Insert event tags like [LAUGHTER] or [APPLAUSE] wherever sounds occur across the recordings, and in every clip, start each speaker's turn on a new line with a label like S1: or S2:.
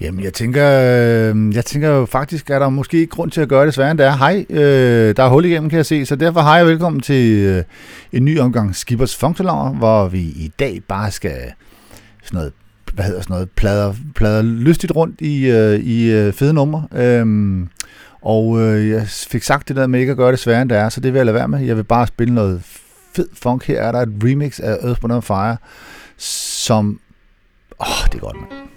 S1: Jamen, jeg tænker, øh, jeg tænker faktisk, at der måske ikke grund til at gøre det sværere end det er. Hej, øh, der er hul igennem, kan jeg se, så derfor hej og velkommen til øh, en ny omgang Skippers Funktionaler, hvor vi i dag bare skal sådan noget, hvad hedder sådan noget, plader, plader lystigt rundt i, øh, i øh, fede numre. Øhm, og øh, jeg fik sagt det der med ikke at gøre det sværere end det er, så det vil jeg lade være med. Jeg vil bare spille noget fed funk. Her er der et remix af Earthbound Fire, som... Åh, oh, det er godt, mand.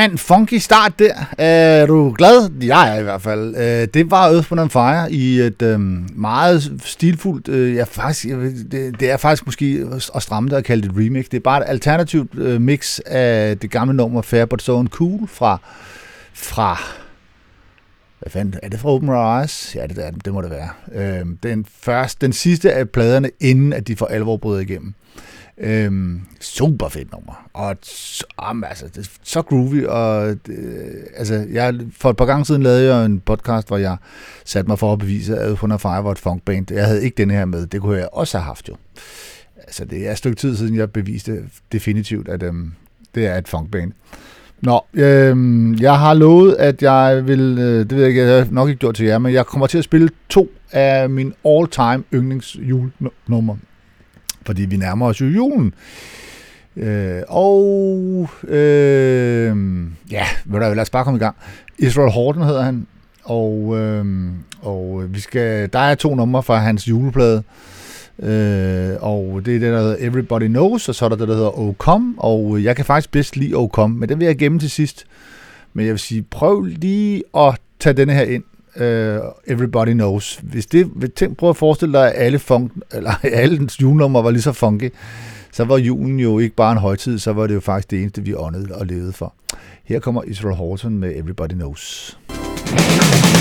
S1: Mand, funky start der. Er du glad? Jeg er i hvert fald. Øh, det var Earth, Wind Fire i et øhm, meget stilfuldt... Øh, ja, faktisk, det, det er faktisk måske at stramme det at kalde det et remix. Det er bare et alternativt øh, mix af det gamle nummer Fair But So Cool fra... fra hvad fanden, er det fra Open Eyes? Ja, det, er, det må det være. Øh, den, første, den sidste af pladerne, inden at de for alvor bryder igennem. Øhm, super fedt nummer. Og um, altså, det er så groovy. Og, det, altså, jeg, for et par gange siden lavede jeg en podcast, hvor jeg satte mig for at bevise, at 105 var et funkband. Jeg havde ikke den her med. Det kunne jeg også have haft jo. Altså, det er et stykke tid siden, jeg beviste definitivt, at øhm, det er et funkband. Nå, øhm, jeg har lovet, at jeg vil, øh, det ved jeg ikke, jeg har nok ikke gjort til jer, men jeg kommer til at spille to af mine all-time yndlingsjulenummer fordi vi nærmer os jo julen. Øh, og øh, ja, lad os bare komme i gang. Israel Horton hedder han, og, øh, og vi skal, der er to numre fra hans juleplade, øh, og det er det, der hedder Everybody Knows, og så er der det, der hedder Oh Come, og jeg kan faktisk bedst lide Oh Come, men den vil jeg gemme til sidst. Men jeg vil sige, prøv lige at tage denne her ind, uh, Everybody Knows. Hvis det, tænk, prøv at forestille dig, at alle, funk, eller [LAUGHS] alle julenummer var lige så funky, så var julen jo ikke bare en højtid, så var det jo faktisk det eneste, vi åndede og levede for. Her kommer Israel Horton med Everybody Knows.
S2: the choir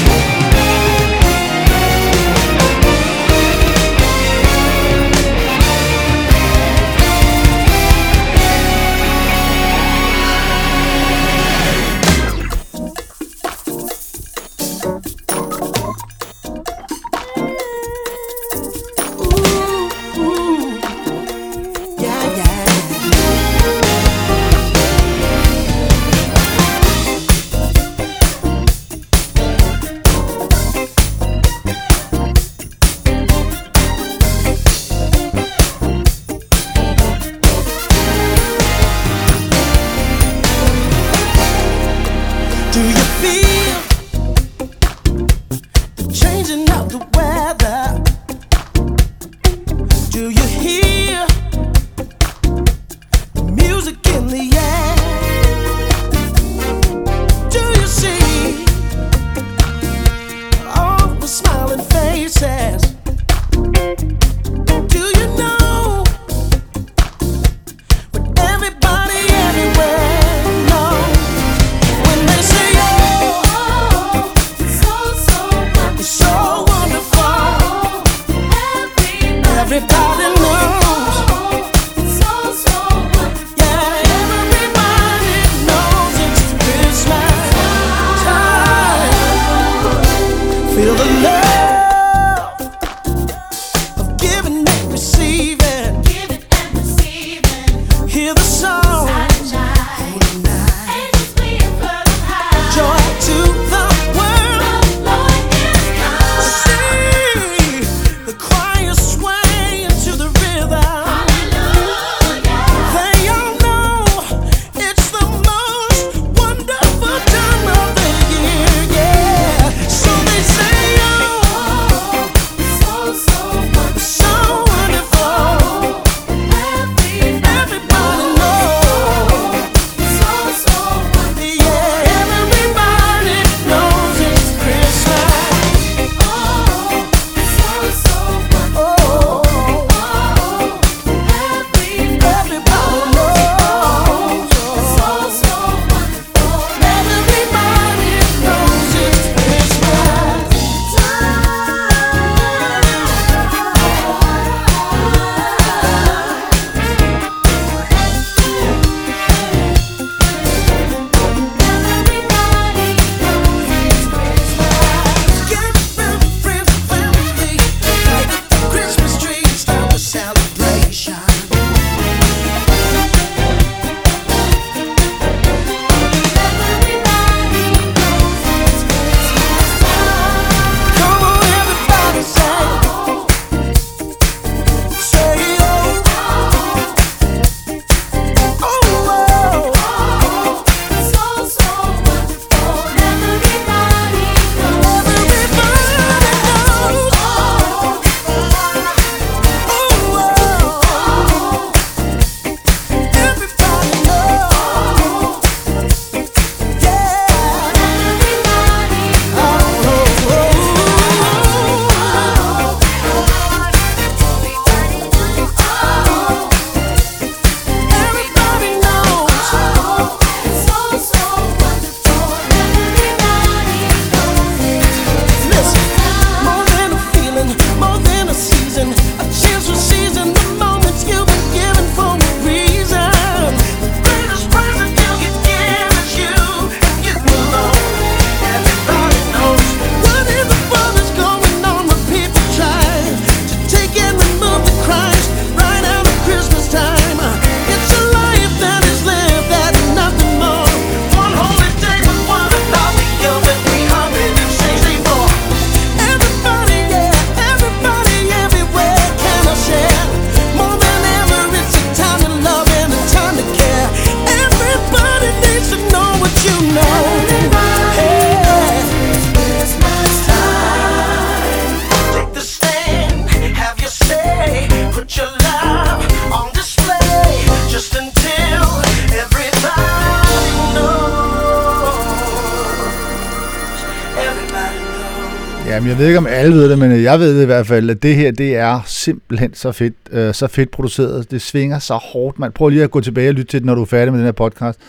S3: jeg ved i hvert fald, at det her, det er simpelthen så fedt, øh, så fedt produceret. Det svinger så hårdt, man. Prøv lige at gå tilbage og lytte til det, når du er færdig med den her podcast.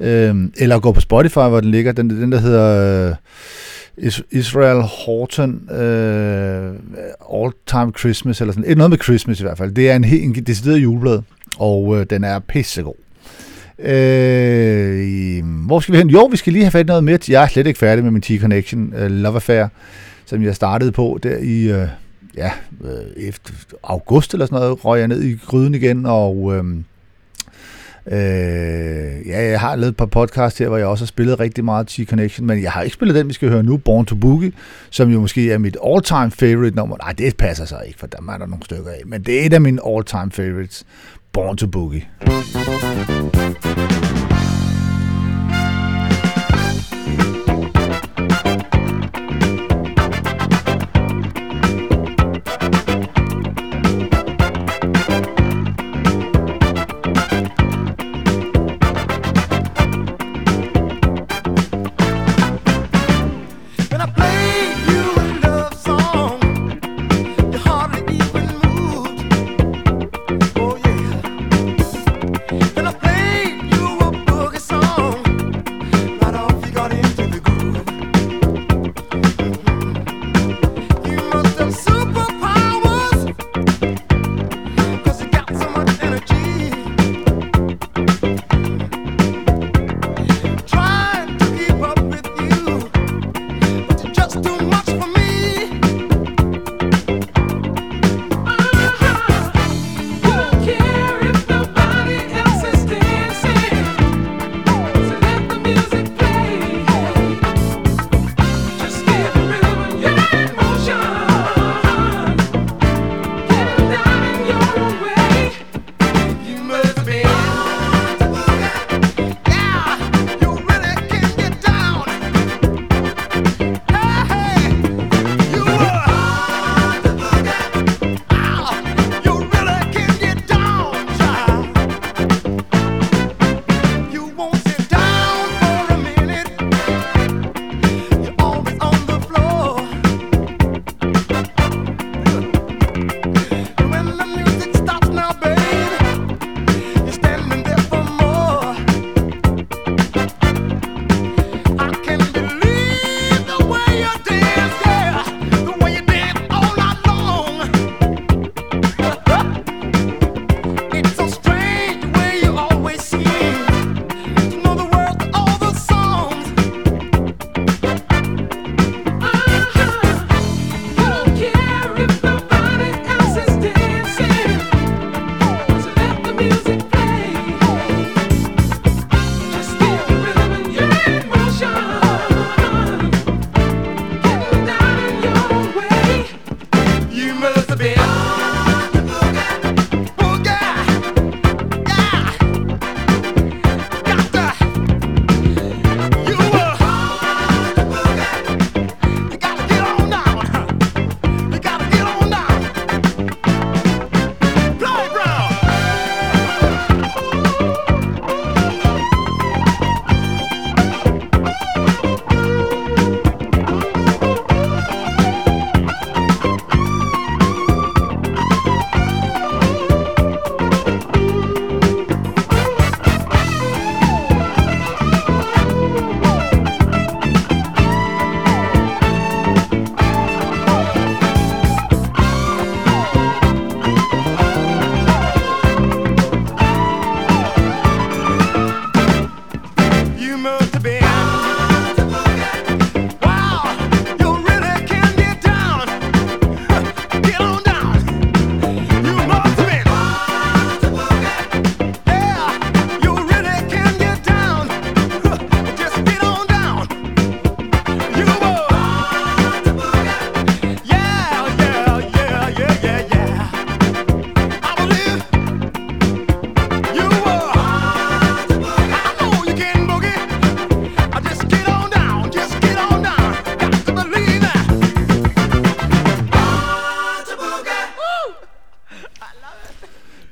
S3: Øh, eller gå på Spotify, hvor den ligger. Den, den der hedder øh, Israel Horton øh, All Time Christmas, eller sådan noget med Christmas i hvert fald. Det er en, en decideret juleblad, og øh, den er pissegod. Øh, hvor skal vi hen? Jo, vi skal lige have fat i noget mere. Jeg er slet ikke færdig med min T-Connection uh, Love Affair, som jeg startede på der i øh, ja, øh, efter august eller sådan noget, røg jeg ned i gryden igen, og øh, øh, ja, jeg har lavet et par podcasts her, hvor jeg også har spillet rigtig meget T-Connection, men jeg har ikke spillet den, vi skal høre nu, Born to Boogie, som jo måske er mit all-time favorite nummer. Nej, det passer sig ikke, for der er der nogle stykker af, men det er et af mine all-time favorites. Born to Boogie. Can I play?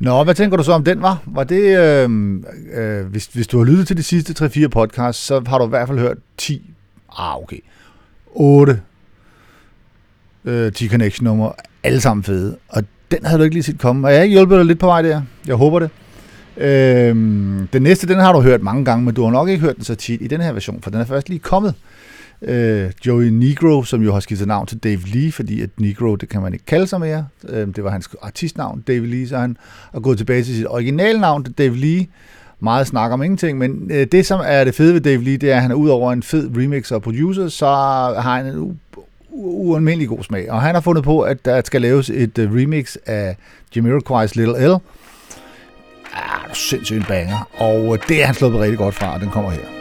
S3: Nå, hvad tænker du så om den var? Var det, øh, øh, hvis, hvis du har lyttet til de sidste 3-4 podcasts, så har du i hvert fald hørt 10, ah okay, 8
S4: øh, T-Connection nummer, alle sammen fede. Og den havde du ikke lige set komme. Og jeg har ikke hjulpet dig lidt på vej der. Jeg håber det. Øhm, den næste, den har du hørt mange gange, men du har nok ikke hørt den så tit i den her version, for den er først lige kommet. Øh, Joey Negro, som jo har skiftet navn til Dave Lee, fordi at Negro, det kan man ikke kalde sig mere. Øh, det var hans artistnavn, Dave Lee, så han har gået tilbage til sit originale navn, Dave Lee. Meget snak om ingenting, men øh, det, som er det fede ved Dave Lee, det er, at han er ud over en fed remix og producer, så har han en ualmindelig god smag. Og han har fundet på, at der skal laves et uh, remix af Jamiroquai's Little L. Ah, det sindssygt en banger. Og øh, det er han slået rigtig godt fra, og den kommer her.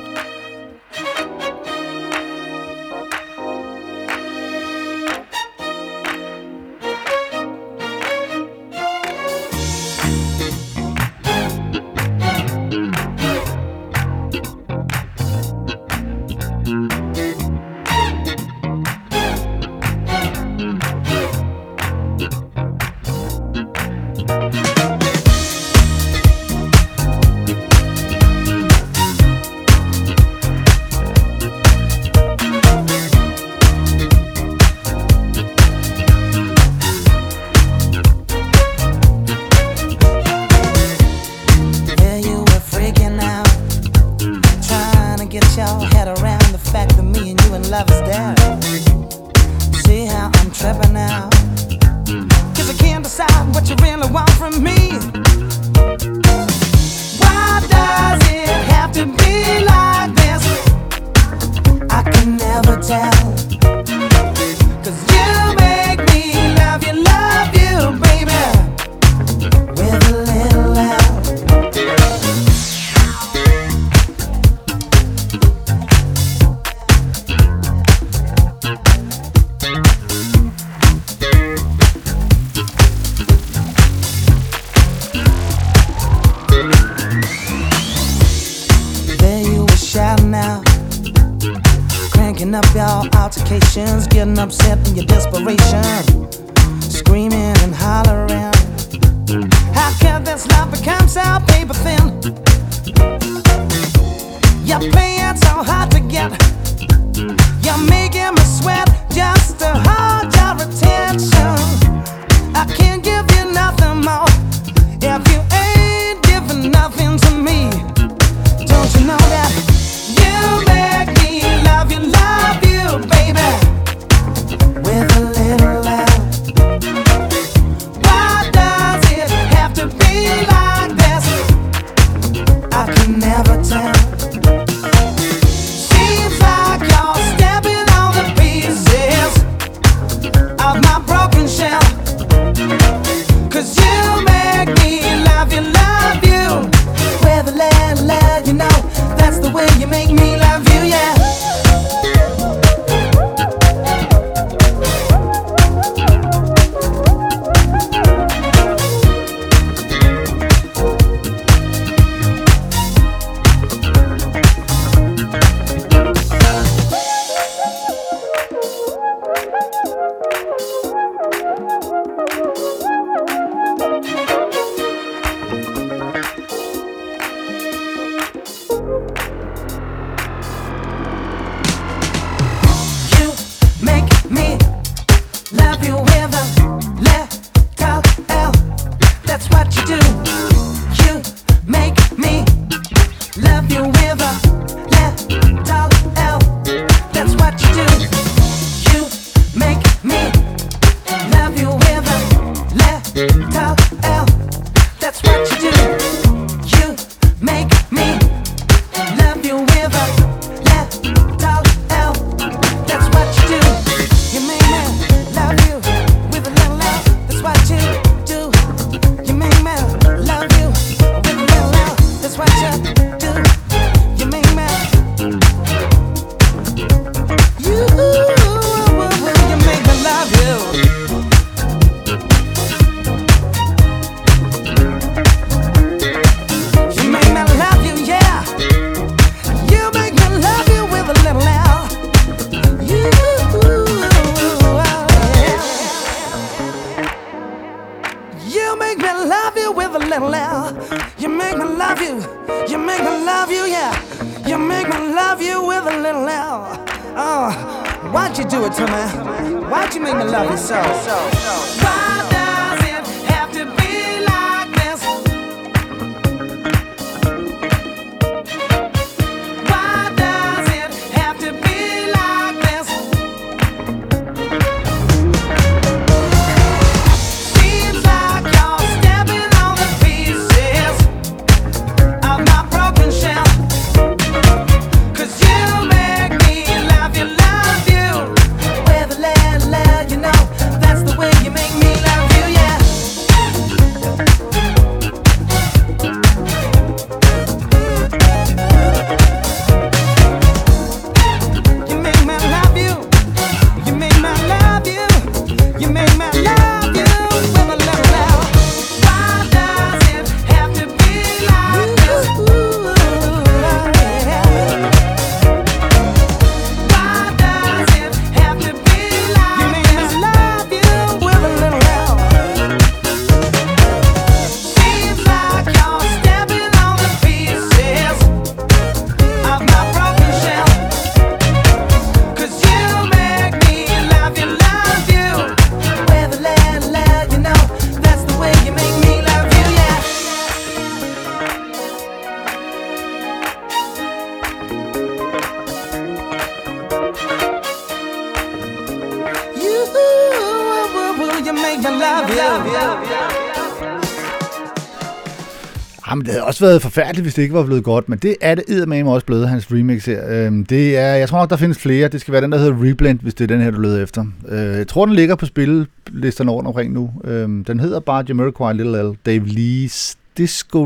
S1: Også været forfærdeligt, hvis det ikke var blevet godt, men det er det eddermame også blevet, hans remix her. Øhm, det er, jeg tror nok, der findes flere. Det skal være den, der hedder Reblend, hvis det er den her, du leder efter. Øh, jeg tror, den ligger på spillelisterne rundt omkring nu. Øhm, den hedder bare Jamiroquai Little L. Dave Lee's Disco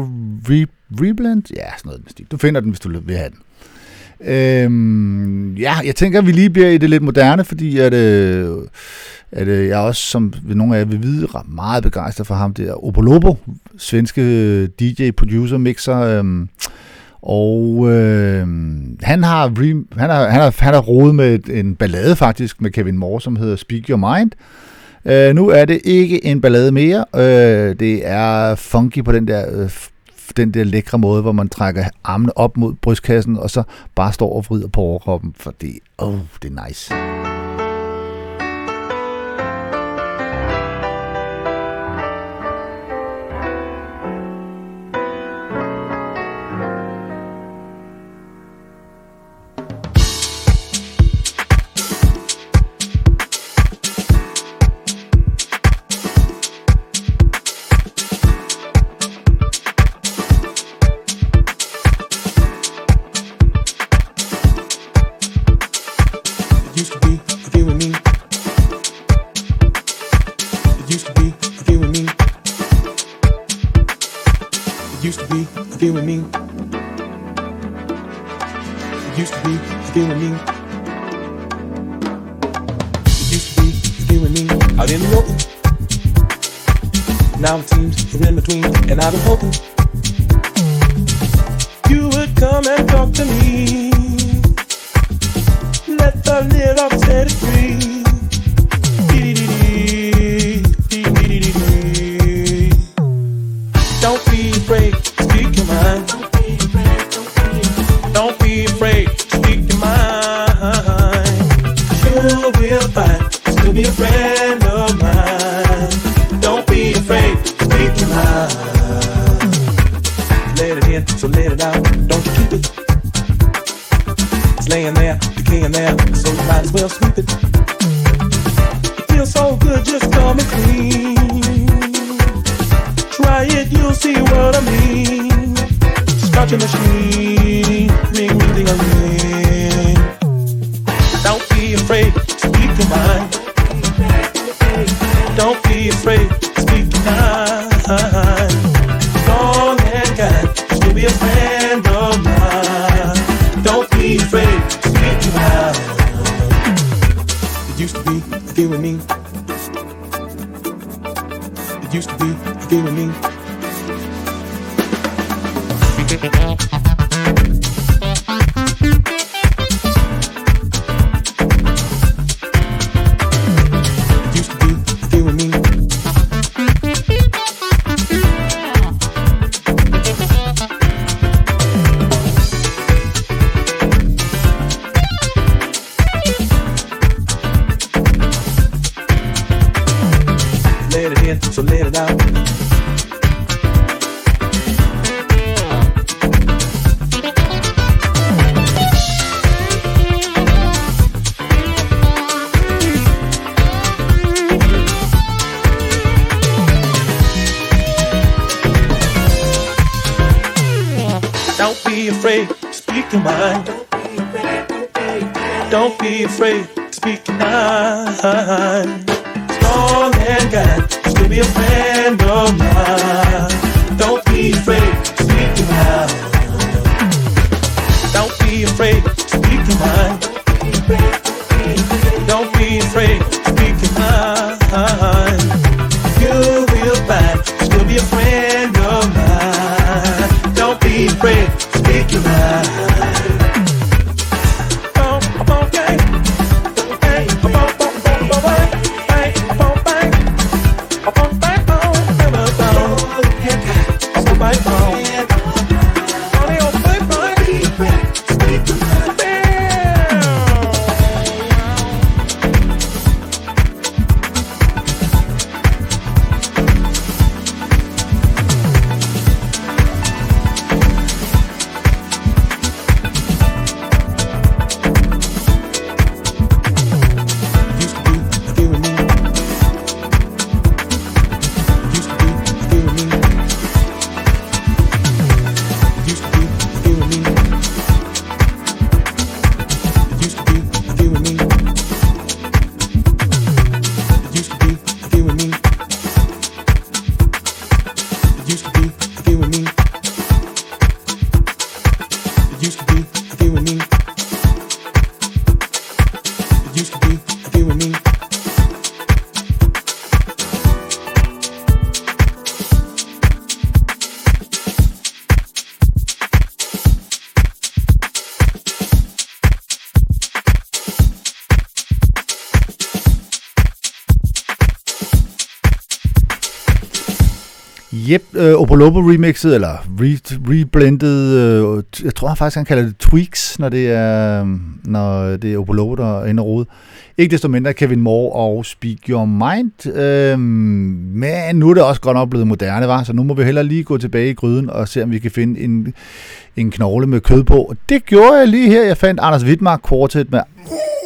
S1: Re- Reblend? Ja, sådan noget. Du finder den, hvis du vil have den. Øhm, ja, jeg tænker, at vi lige bliver i det lidt moderne, fordi at, øh, at øh, jeg også, som nogle af jer vil vide, er meget begejstret for ham der. Opolobo, svenske øh, DJ, producer, mixer, øh, og øh, han har re, han har, han har, han har rodet med en ballade faktisk med Kevin Moore, som hedder Speak Your Mind. Øh, nu er det ikke en ballade mere. Øh, det er funky på den der øh, den der lækre måde, hvor man trækker armene op mod brystkassen, og så bare står og vrider på overkroppen, for det, oh, det er nice.
S5: And me. It used to be and me. It used to be and me out in the open. Now it seems we're in between, and I've been hoping you would come and talk to me. Let the little set it free. my
S1: own. Øh, remixet, eller re, reblendet, øh, jeg tror faktisk, han kalder det tweaks, når det er, øh, når det er Opolobo, der ender inde rode. Ikke desto mindre Kevin Moore og Speak Your Mind. Øh, men nu er det også godt nok blevet moderne, var, så nu må vi hellere lige gå tilbage i gryden og se, om vi kan finde en, en knogle med kød på. Og det gjorde jeg lige her. Jeg fandt Anders Wittmark Quartet med
S6: Uh,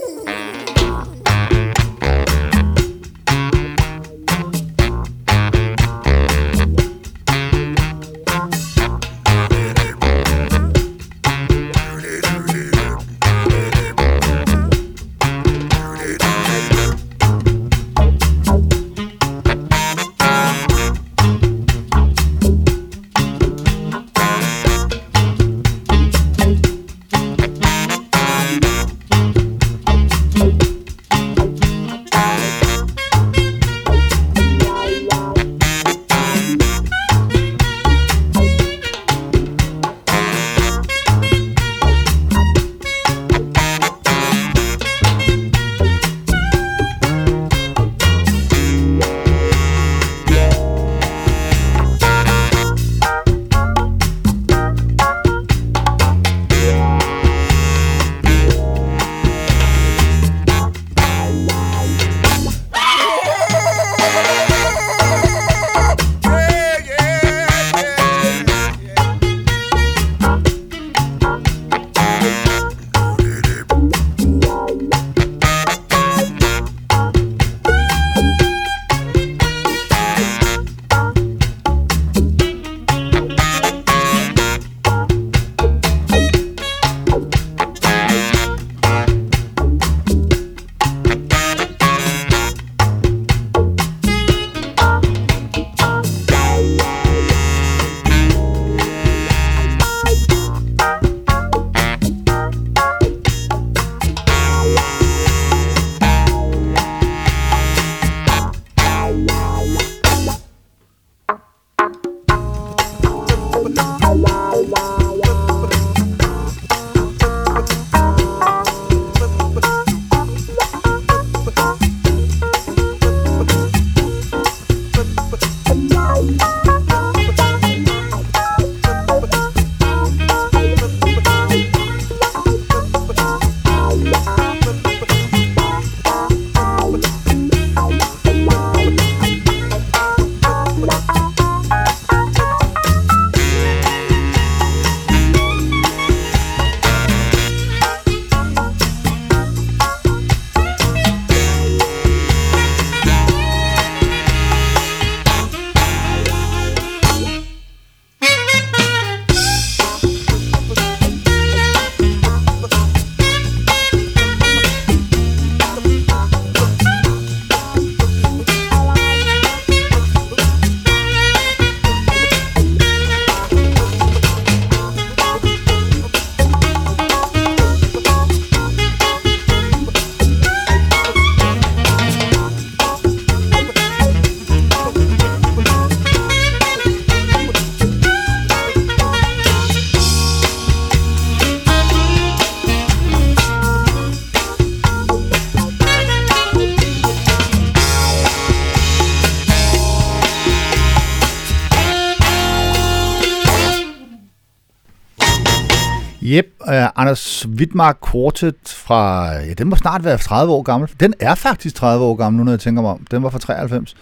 S1: Jep, uh, Anders Wittmark Quartet fra, ja, den må snart være 30 år gammel. Den er faktisk 30 år gammel nu, når jeg tænker mig om. Den var fra 93.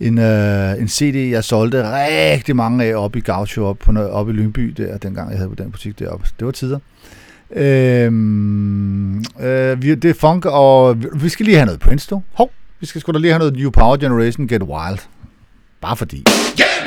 S1: En, uh, en CD, jeg solgte rigtig mange af op i Gaucho, op, på, op i Lyngby, der, dengang jeg havde på den butik deroppe. Det var tider. Øhm, øh, vi, det er funk, og vi, vi skal lige have noget Prince, du. Hov, vi skal sgu da lige have noget New Power Generation Get Wild. Bare fordi.
S6: Yeah!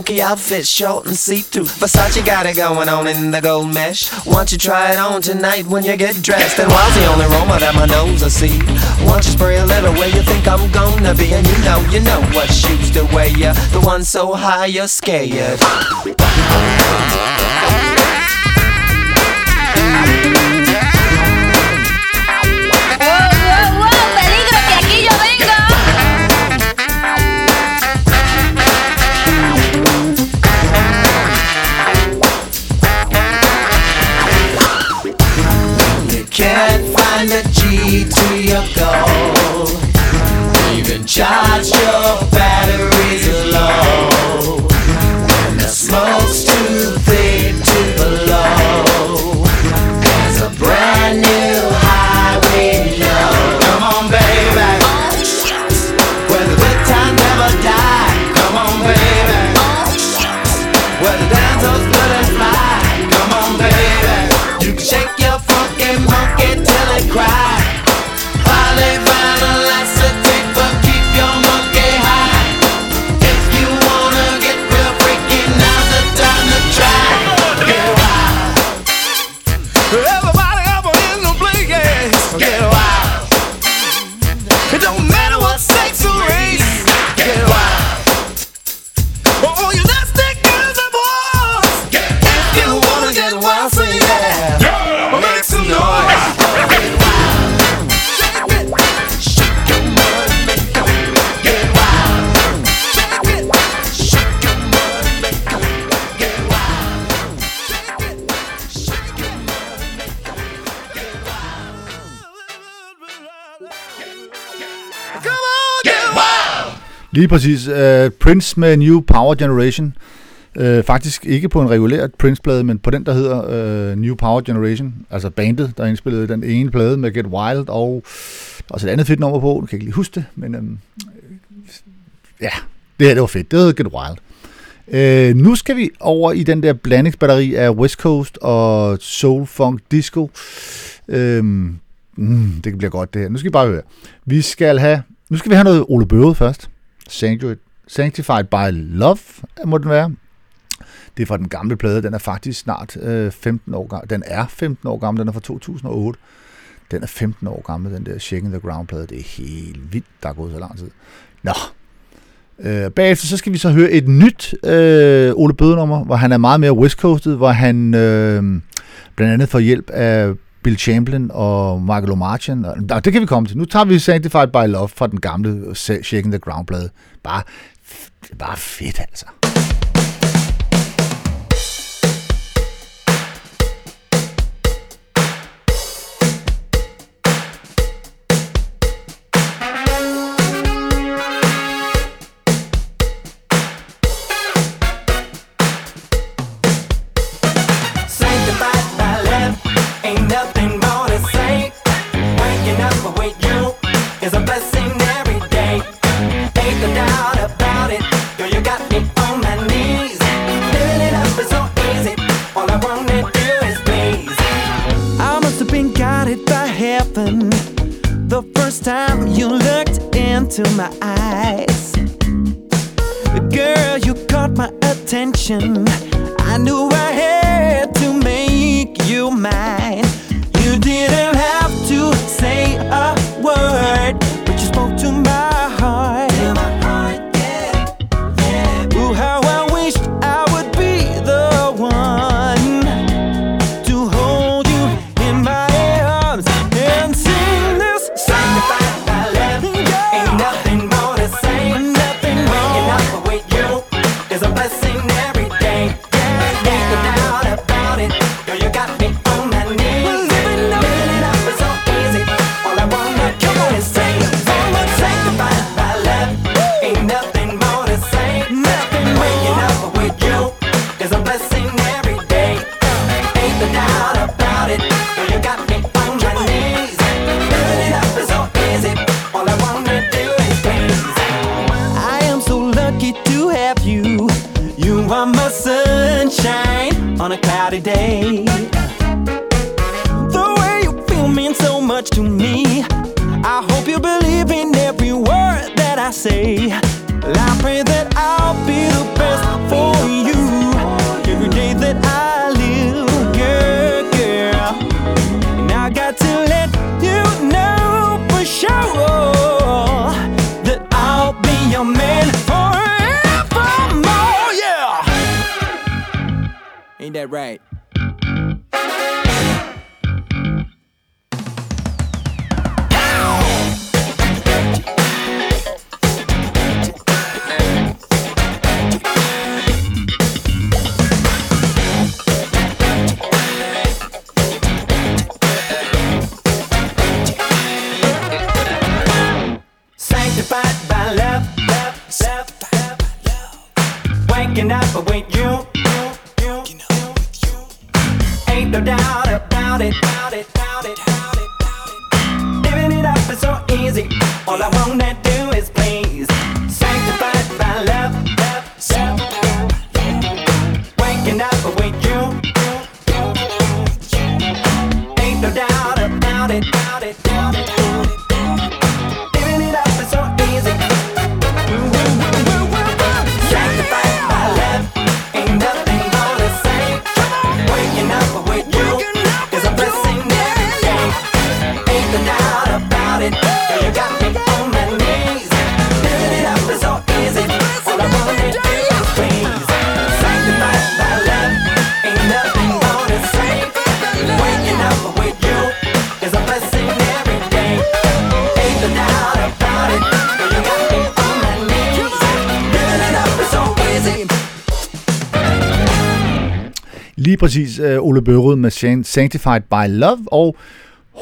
S6: smoky outfit, short and see through. Versace got it going on in the gold mesh. Want you try it on tonight when you get dressed? And whiles the only aroma that my nose I see, Want you spray a little where you think I'm gonna be? And you know, you know what shoes to wear, the one so high you're scared.
S1: Lige præcis. Uh, Prince med New Power Generation. Uh, faktisk ikke på en regulær Prince-plade, men på den, der hedder uh, New Power Generation. Altså bandet, der indspillede den ene plade med Get Wild, og også et andet fedt nummer på. Du kan ikke lige huske det, men um, ja, det her det var fedt. Det hedder Get Wild. Uh, nu skal vi over i den der blandingsbatteri af West Coast og Soul, Funk, Disco. Øhm, mm, det bliver godt det her. Nu skal vi bare høre. Vi skal have, nu skal vi have noget Ole Bøde først. Sanctified by Love, må den være. Det er fra den gamle plade. Den er faktisk snart øh, 15 år gammel. Den er 15 år gammel. Den er fra 2008. Den er 15 år gammel, den der Shaking the Ground plade. Det er helt vildt, der er gået så lang tid. Nå. Øh, bagefter så skal vi så høre et nyt øh, Ole Bøde nummer, hvor han er meget mere West Coastet, hvor han øh, blandt andet får hjælp af Bill Chamberlain og Michael O'Martian. Og, og det kan vi komme til. Nu tager vi Sanctified by Love fra den gamle Shaking the Ground plade. Bare, bare fedt altså.
S7: First time you looked into my eyes. Girl, you caught my attention. I knew I had to make you mine. You didn't have to say a word,
S1: præcis øh, Ole Børud med Sanctified by Love, og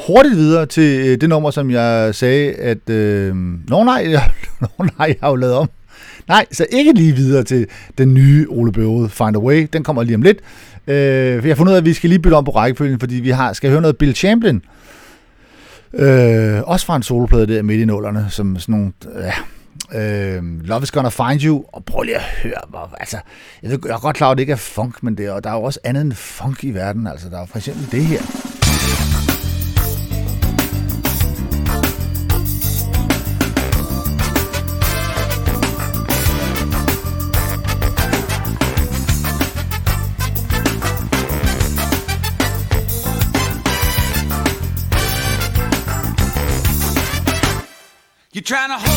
S1: hurtigt videre til øh, det nummer, som jeg sagde, at... Øh, nå nej, jeg, [LAUGHS] nå nej, jeg har jo lavet om. Nej, så ikke lige videre til den nye Ole Børud Find a Way. Den kommer lige om lidt. Øh, jeg har fundet ud af, at vi skal lige bytte om på rækkefølgen, fordi vi har, skal høre noget Bill Champlin. Øh, også fra en soloplade der midt i nullerne, som sådan nogle... Ja, Øh, Love is Gonna Find You, og prøv lige at høre, hvor, altså, jeg, ved, jeg er godt klar at det ikke er funk, men det og der er jo også andet end funk i verden, altså, der er for eksempel det her.
S8: You're trying to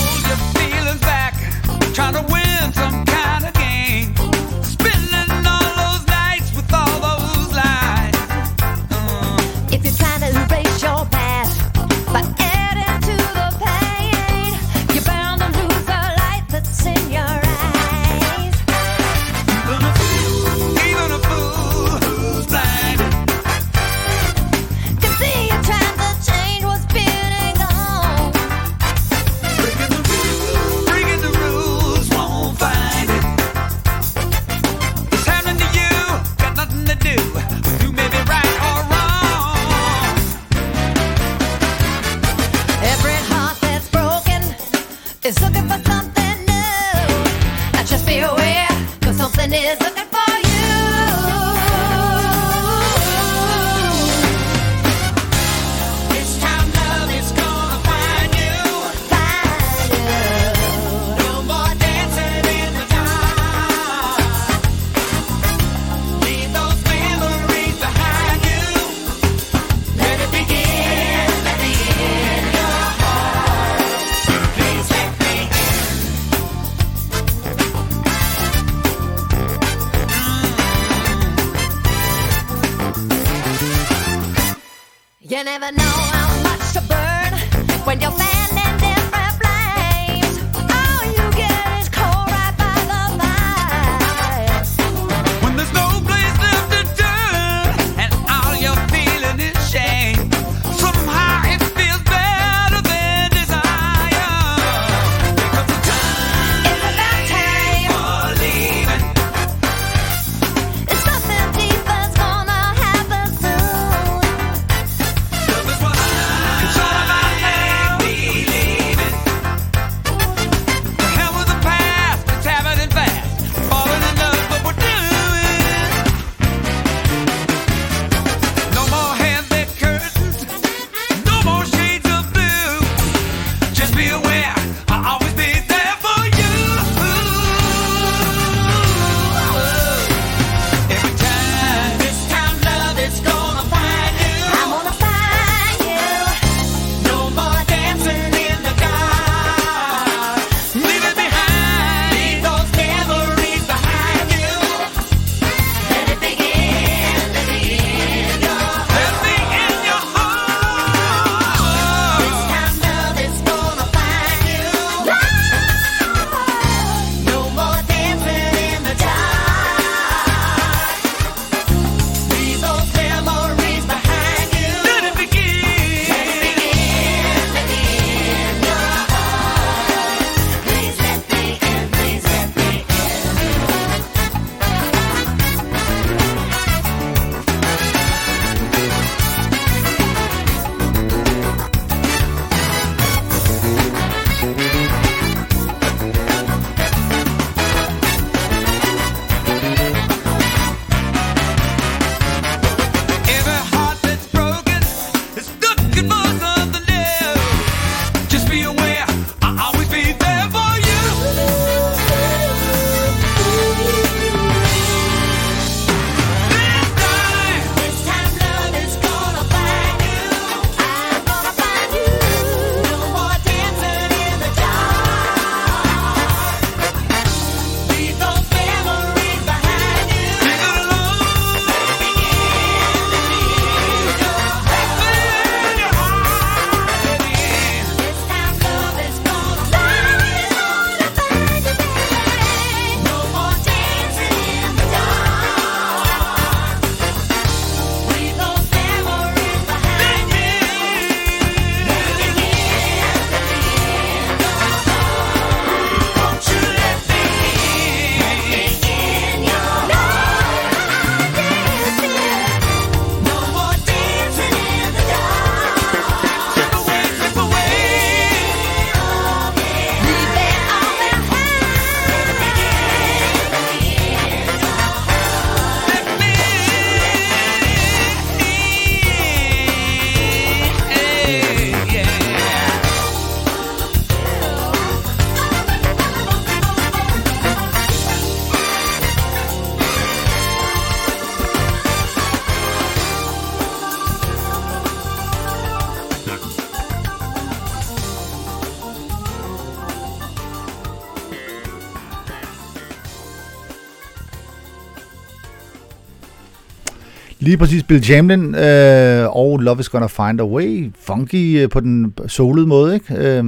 S1: Lige præcis Bill Chamberlain øh, og Love is Gonna Find a Way. Funky øh, på den solede måde, ikke? Øh,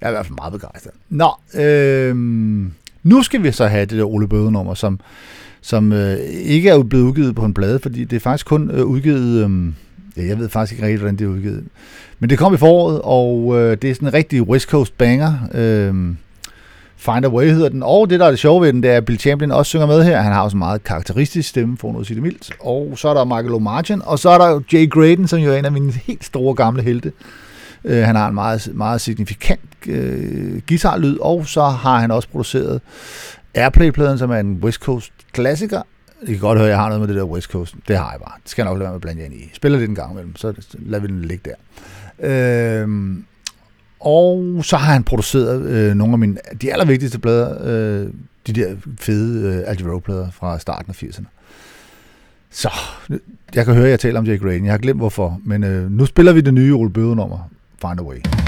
S1: jeg er i hvert fald meget begejstret. Nå, øh, nu skal vi så have det der Ole Bøde nummer, som, som øh, ikke er blevet udgivet på en plade, fordi det er faktisk kun øh, udgivet... Øh, ja, jeg ved faktisk ikke rigtig, hvordan det er udgivet. Men det kom i foråret, og øh, det er sådan en rigtig West Coast banger. Øh, Find a Way hedder den, og det der er det sjove ved den, det er, at Bill Champlin også synger med her. Han har også en meget karakteristisk stemme, for noget at sige det mildt. Og så er der Michael O'Margin, og så er der Jay Graydon, som jo er en af mine helt store gamle helte. Øh, han har en meget, meget signifikant øh, guitarlyd, og så har han også produceret Airplay-pladen, som er en West Coast klassiker. I kan godt høre, at jeg har noget med det der West Coast. Det har jeg bare. Det skal jeg nok lade være med at blande jer ind i. Spiller det en gang imellem, så lader vi den ligge der. Øh, og så har han produceret øh, nogle af mine, de allervigtigste plader, øh, de der fede øh, Al plader fra starten af 80'erne. Så, jeg kan høre, at jeg taler om Jake Graydon. Jeg har glemt hvorfor, men øh, nu spiller vi det nye Ole Bøde nummer, Find a Way.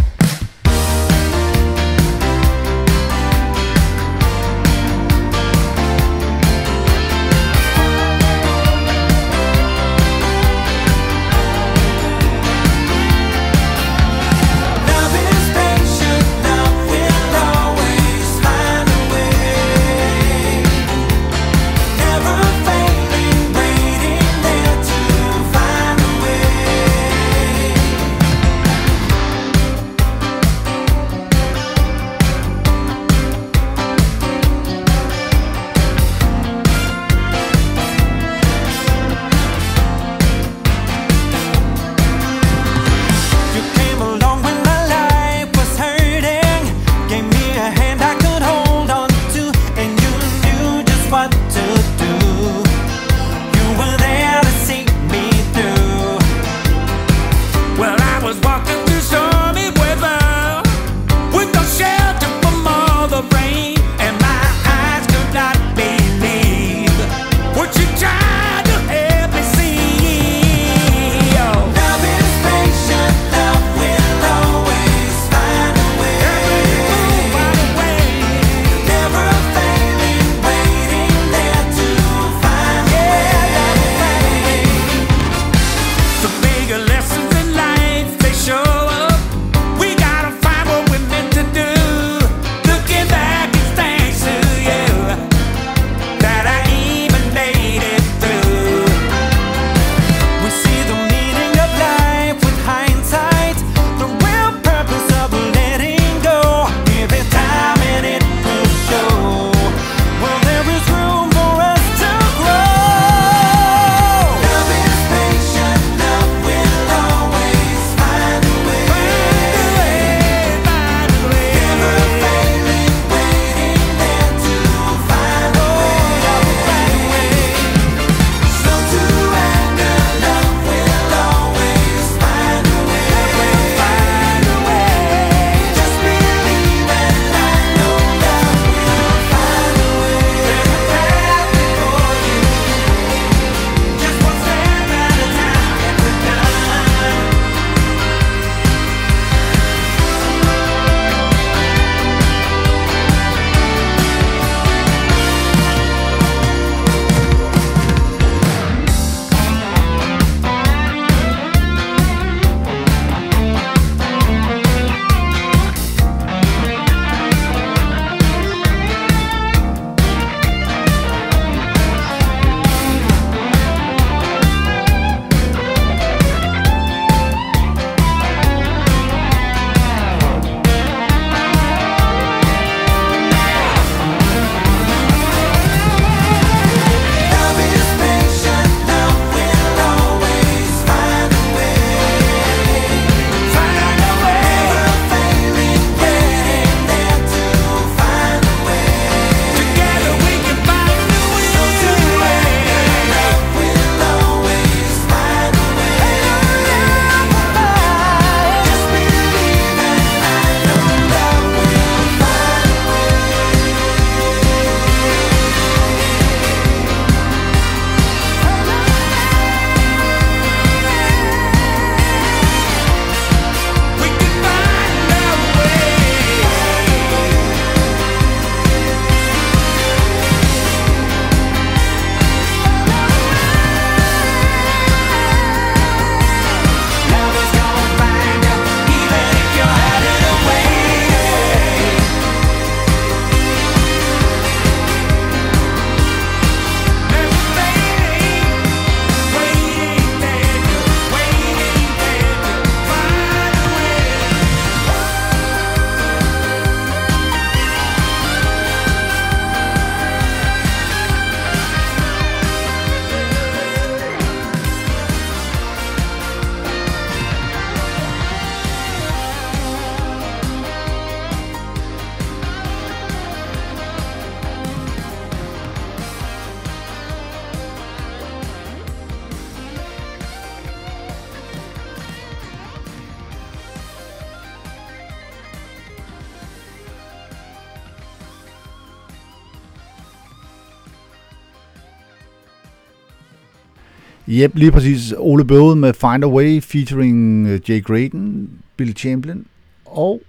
S1: Yep, lige præcis. Ole Bøde med Find a Way featuring øh, Jay Graydon, Bill Champlin og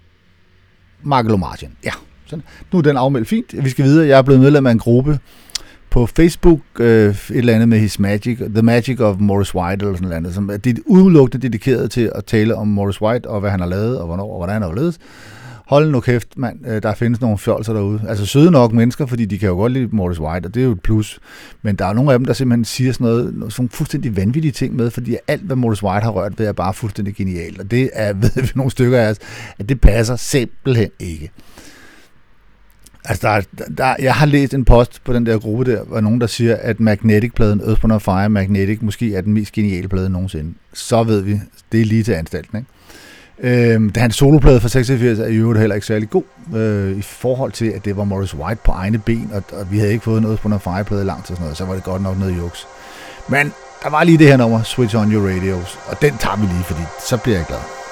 S1: Michael Martin. Ja, sådan. nu er den afmeldt fint. Vi skal videre. Jeg er blevet medlem af en gruppe på Facebook, øh, et eller andet med His Magic, The Magic of Morris White, eller sådan noget, som er udelukkende dedikeret til at tale om Morris White, og hvad han har lavet, og hvornår, og hvordan han har ledet. Hold nu kæft, mand, øh, der findes nogle fjolser derude. Altså søde nok mennesker, fordi de kan jo godt lide Mortis White, og det er jo et plus. Men der er nogle af dem, der simpelthen siger sådan noget, sådan nogle fuldstændig vanvittige ting med, fordi alt, hvad Mortis White har rørt ved, er bare fuldstændig genialt. Og det er, [LAUGHS] ved vi nogle stykker af os, at det passer simpelthen ikke. Altså, der, der, jeg har læst en post på den der gruppe der, hvor nogen, der siger, at Magnetic-pladen Earthbound Fire Magnetic måske er den mest geniale plade nogensinde. Så ved vi, det er lige til anstalten, ikke? Øh, da hans soloplade fra 86 er i øvrigt heller ikke særlig god, øh, i forhold til, at det var Morris White på egne ben, og, og vi havde ikke fået noget på en fireplade langt og sådan noget, så var det godt nok noget juks. Men der var lige det her nummer, Switch on your radios, og den tager vi lige, fordi så bliver jeg glad.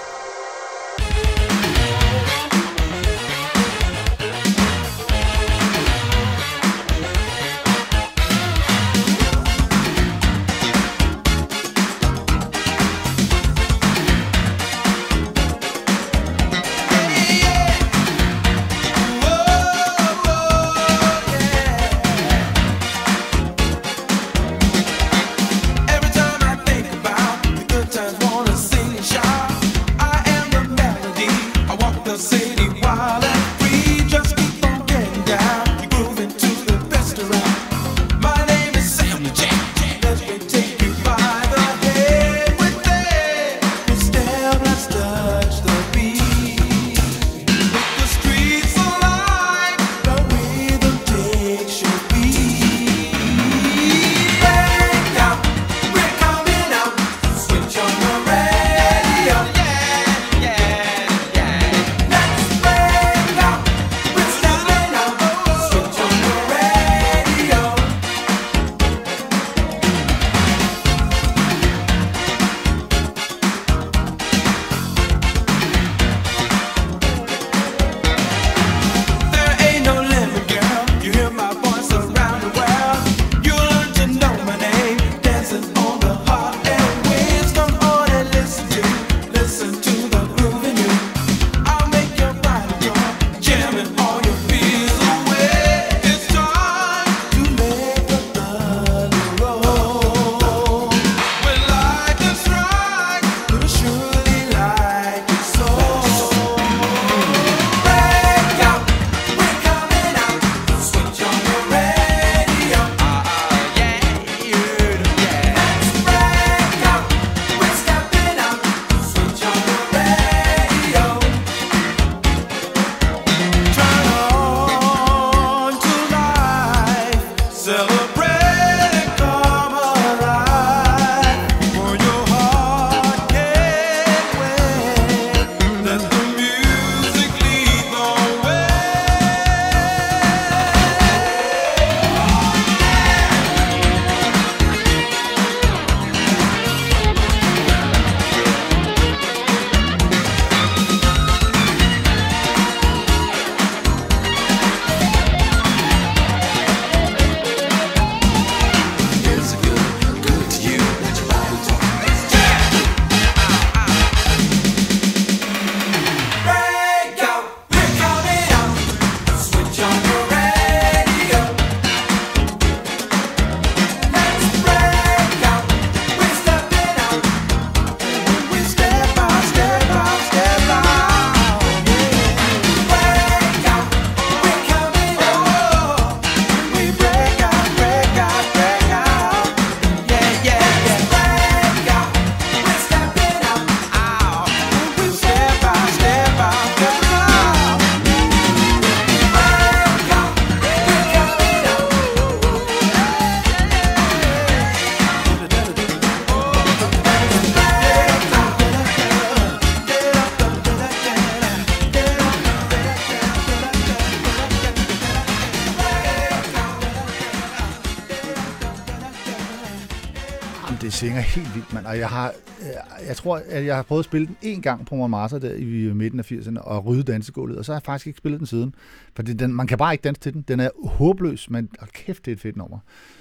S1: Tror, at jeg har prøvet at spille den en gang på Montmartre der i midten af 80'erne og rydde dansegulvet, og så har jeg faktisk ikke spillet den siden. For den, man kan bare ikke danse til den. Den er håbløs, men og kæft, det er et fedt nummer.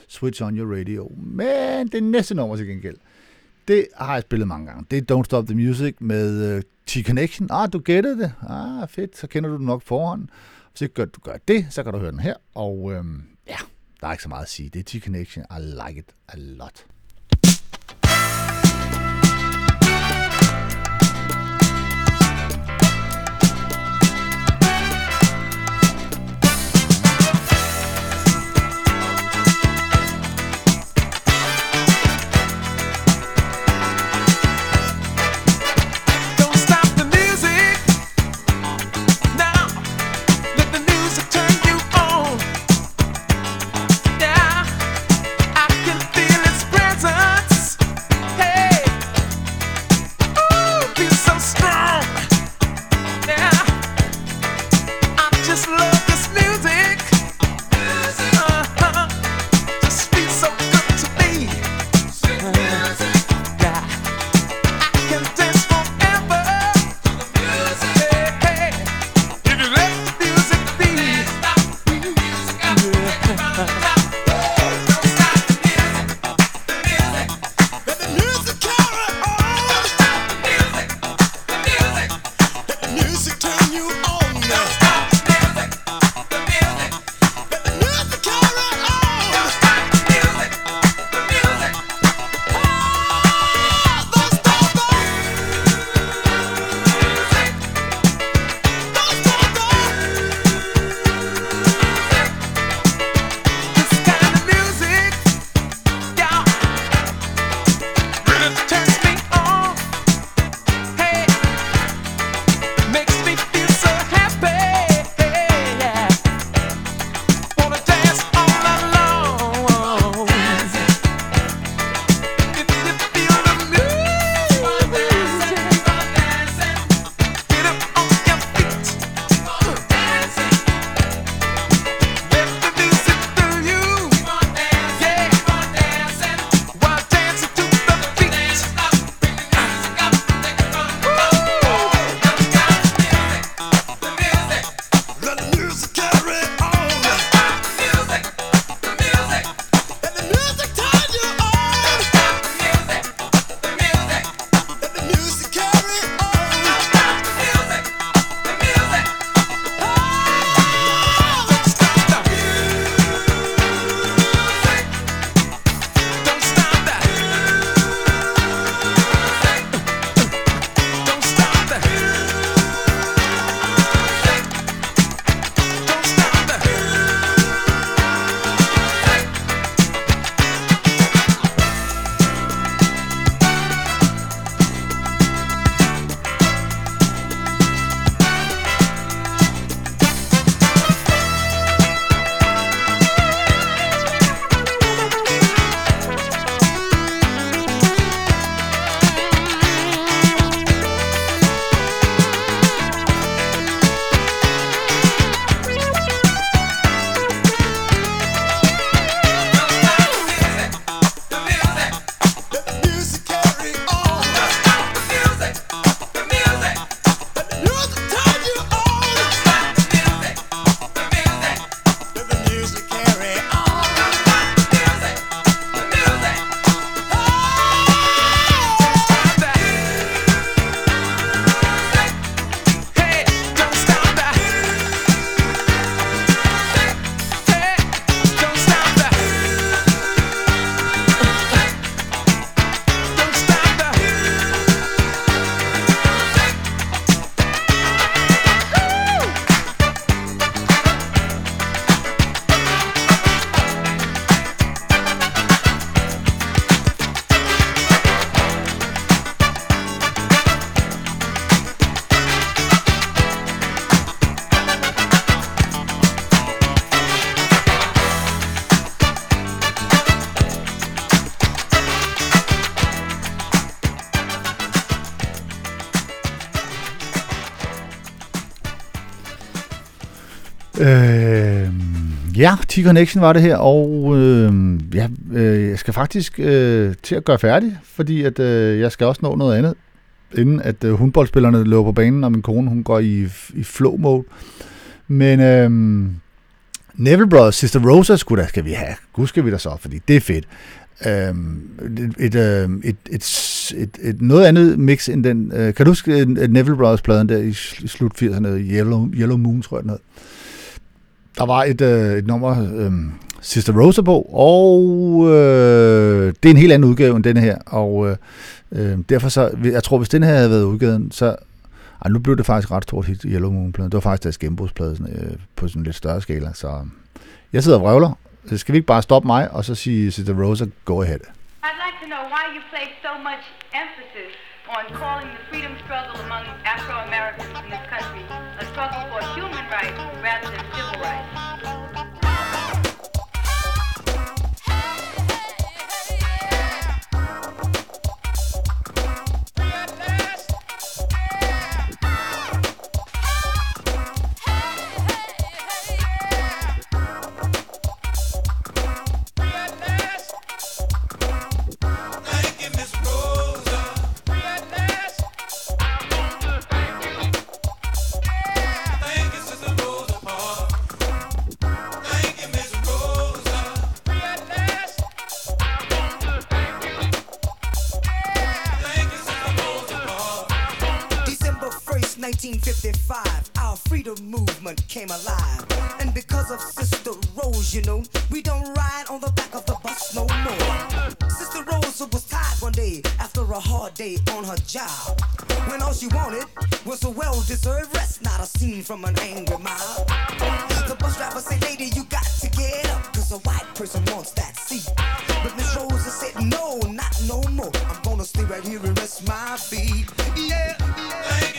S1: Switch on your radio. Men det næste nummer til gengæld, det har jeg spillet mange gange. Det er Don't Stop the Music med uh, T-Connection. Ah, du gættede det. Ah, fedt. Så kender du den nok forhånd. Hvis ikke gør, du gør det, så kan du høre den her. Og øhm, ja, der er ikke så meget at sige. Det er T-Connection. I like it a lot. T-Connection var det her, og øh, ja, øh, jeg skal faktisk øh, til at gøre færdig, fordi at, øh, jeg skal også nå noget andet, inden at øh, hundboldspillerne løber på banen, og min kone hun går i, i flow mode. Men øh, Neville Brothers, Sister Rosa, skulle da, skal vi have. Gud skal vi da så, fordi det er fedt. Øhm, et, et, øh, et, et, et, et, noget andet mix end den... Øh, kan du huske øh, Neville Brothers-pladen der i, i slut 80'erne? Yellow, Yellow Moon, tror jeg den hed. Der var et, øh, et nummer, øh, Sister Rosa på, og øh, det er en helt anden udgave end denne her, og øh, øh derfor så, jeg tror, hvis den her havde været udgaven, så ej, nu blev det faktisk ret stort hit, Yellow Moon-pladen. Det var faktisk deres gennembrudsplade øh, på sådan en lidt større skala, så øh, jeg sidder og vrøvler. Så skal vi ikke bare stoppe mig, og så sige Sister Rosa, go ahead.
S9: I'd like to know why you place so much emphasis on calling the freedom struggle among Afro-Americans in this country a struggle for human rights rather than civil rights.
S10: Came alive. And because of Sister Rose, you know, we don't ride on the back of the bus no more. Sister Rosa was tired one day after a hard day on her job. When all she wanted was a well deserved rest, not a scene from an angry mob. The bus driver said, Lady, you got to get up, cause a white person wants that seat. But Miss Rosa said, No, not no more. I'm gonna stay right here and rest my feet. Yeah. Now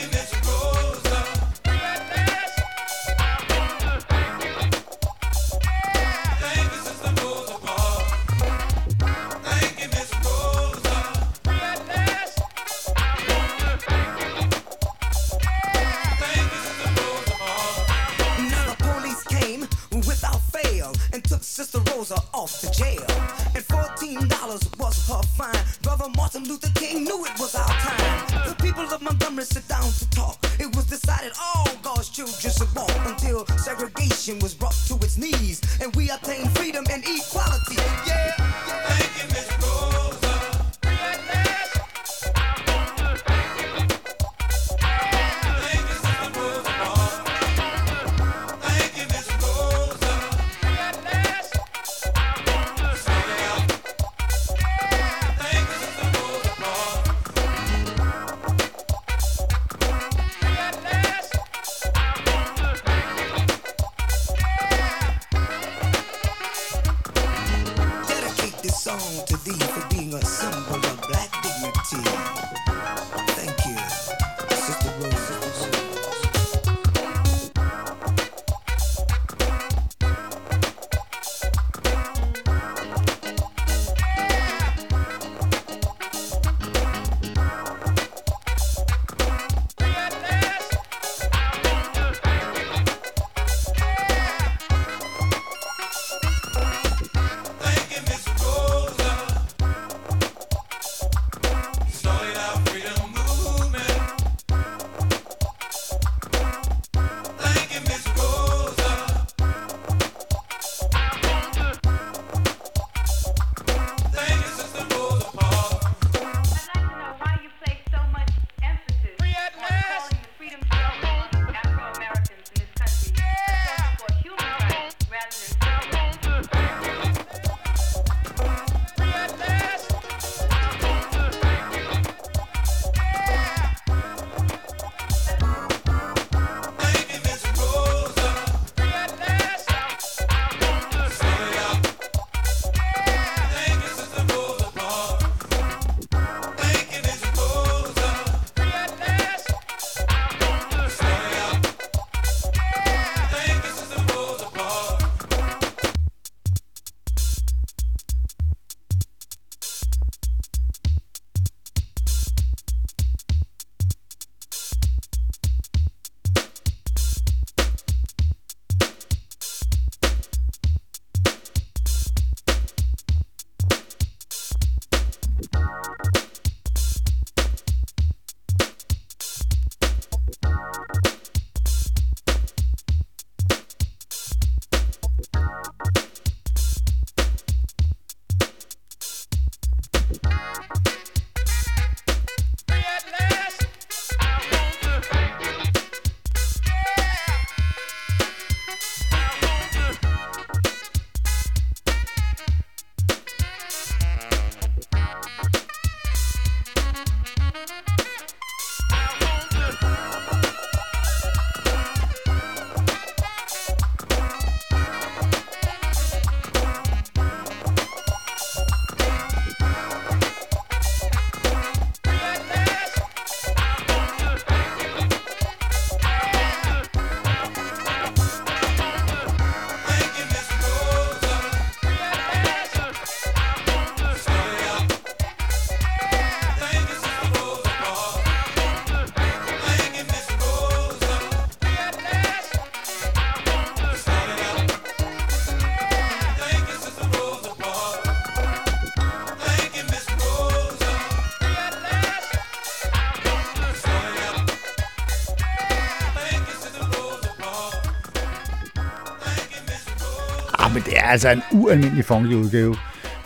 S1: altså en ualmindelig funky udgave.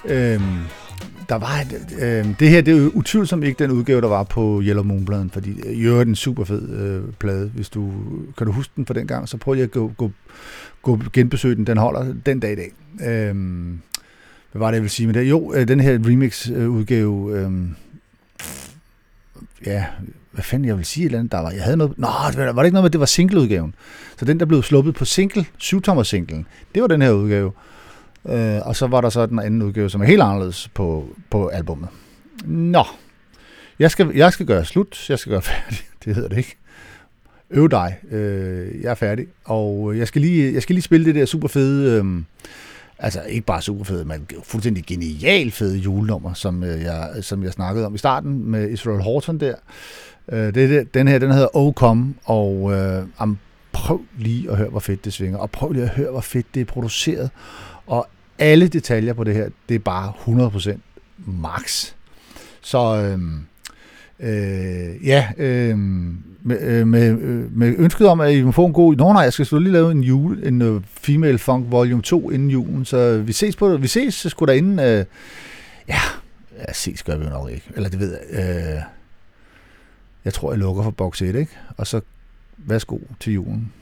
S1: Øhm, der var et, øh, det her, det er jo utvivlsomt ikke den udgave, der var på Yellow Moon-pladen, fordi jo i øvrigt en super fed øh, plade. Hvis du, kan du huske den fra den gang, så prøv lige at gå, gå, gå genbesøge den. Den holder den dag i dag. Øhm, hvad var det, jeg vil sige med det? Jo, øh, den her remix-udgave, øh, øhm, ja, hvad fanden jeg vil sige, et eller andet, der var, jeg havde noget, nå, var det ikke noget med, at det var singleudgaven. Så den, der blev sluppet på single, 7 singlen, det var den her udgave. Øh, og så var der så den anden udgave, som er helt anderledes på, på albummet. Nå, jeg skal, jeg skal gøre slut, jeg skal gøre [LAUGHS] færdig, det hedder det ikke. Øv dig, øh, jeg er færdig, og jeg skal lige, jeg skal lige spille det der super fede, øh, altså ikke bare super fede, men fuldstændig genial fede julenummer, som øh, jeg, som jeg snakkede om i starten med Israel Horton der. Øh, det, det, den her, den hedder Ocom, og øh, am, prøv lige at høre, hvor fedt det svinger, og prøv lige at høre, hvor fedt det er produceret, og alle detaljer på det her, det er bare 100% max. Så øh, øh, ja, øhm, øh, med, øh, med, med ønsket om, at I må få en god... Nå nej, jeg skal selvfølgelig lige lave en jule, en uh, Female Funk Volume 2 inden julen, så vi ses på det. Vi ses sgu da inden... Øh, ja, ja, ses gør vi jo nok ikke. Eller det ved jeg. Øh, jeg tror, jeg lukker for box 1, ikke? Og så værsgo til julen.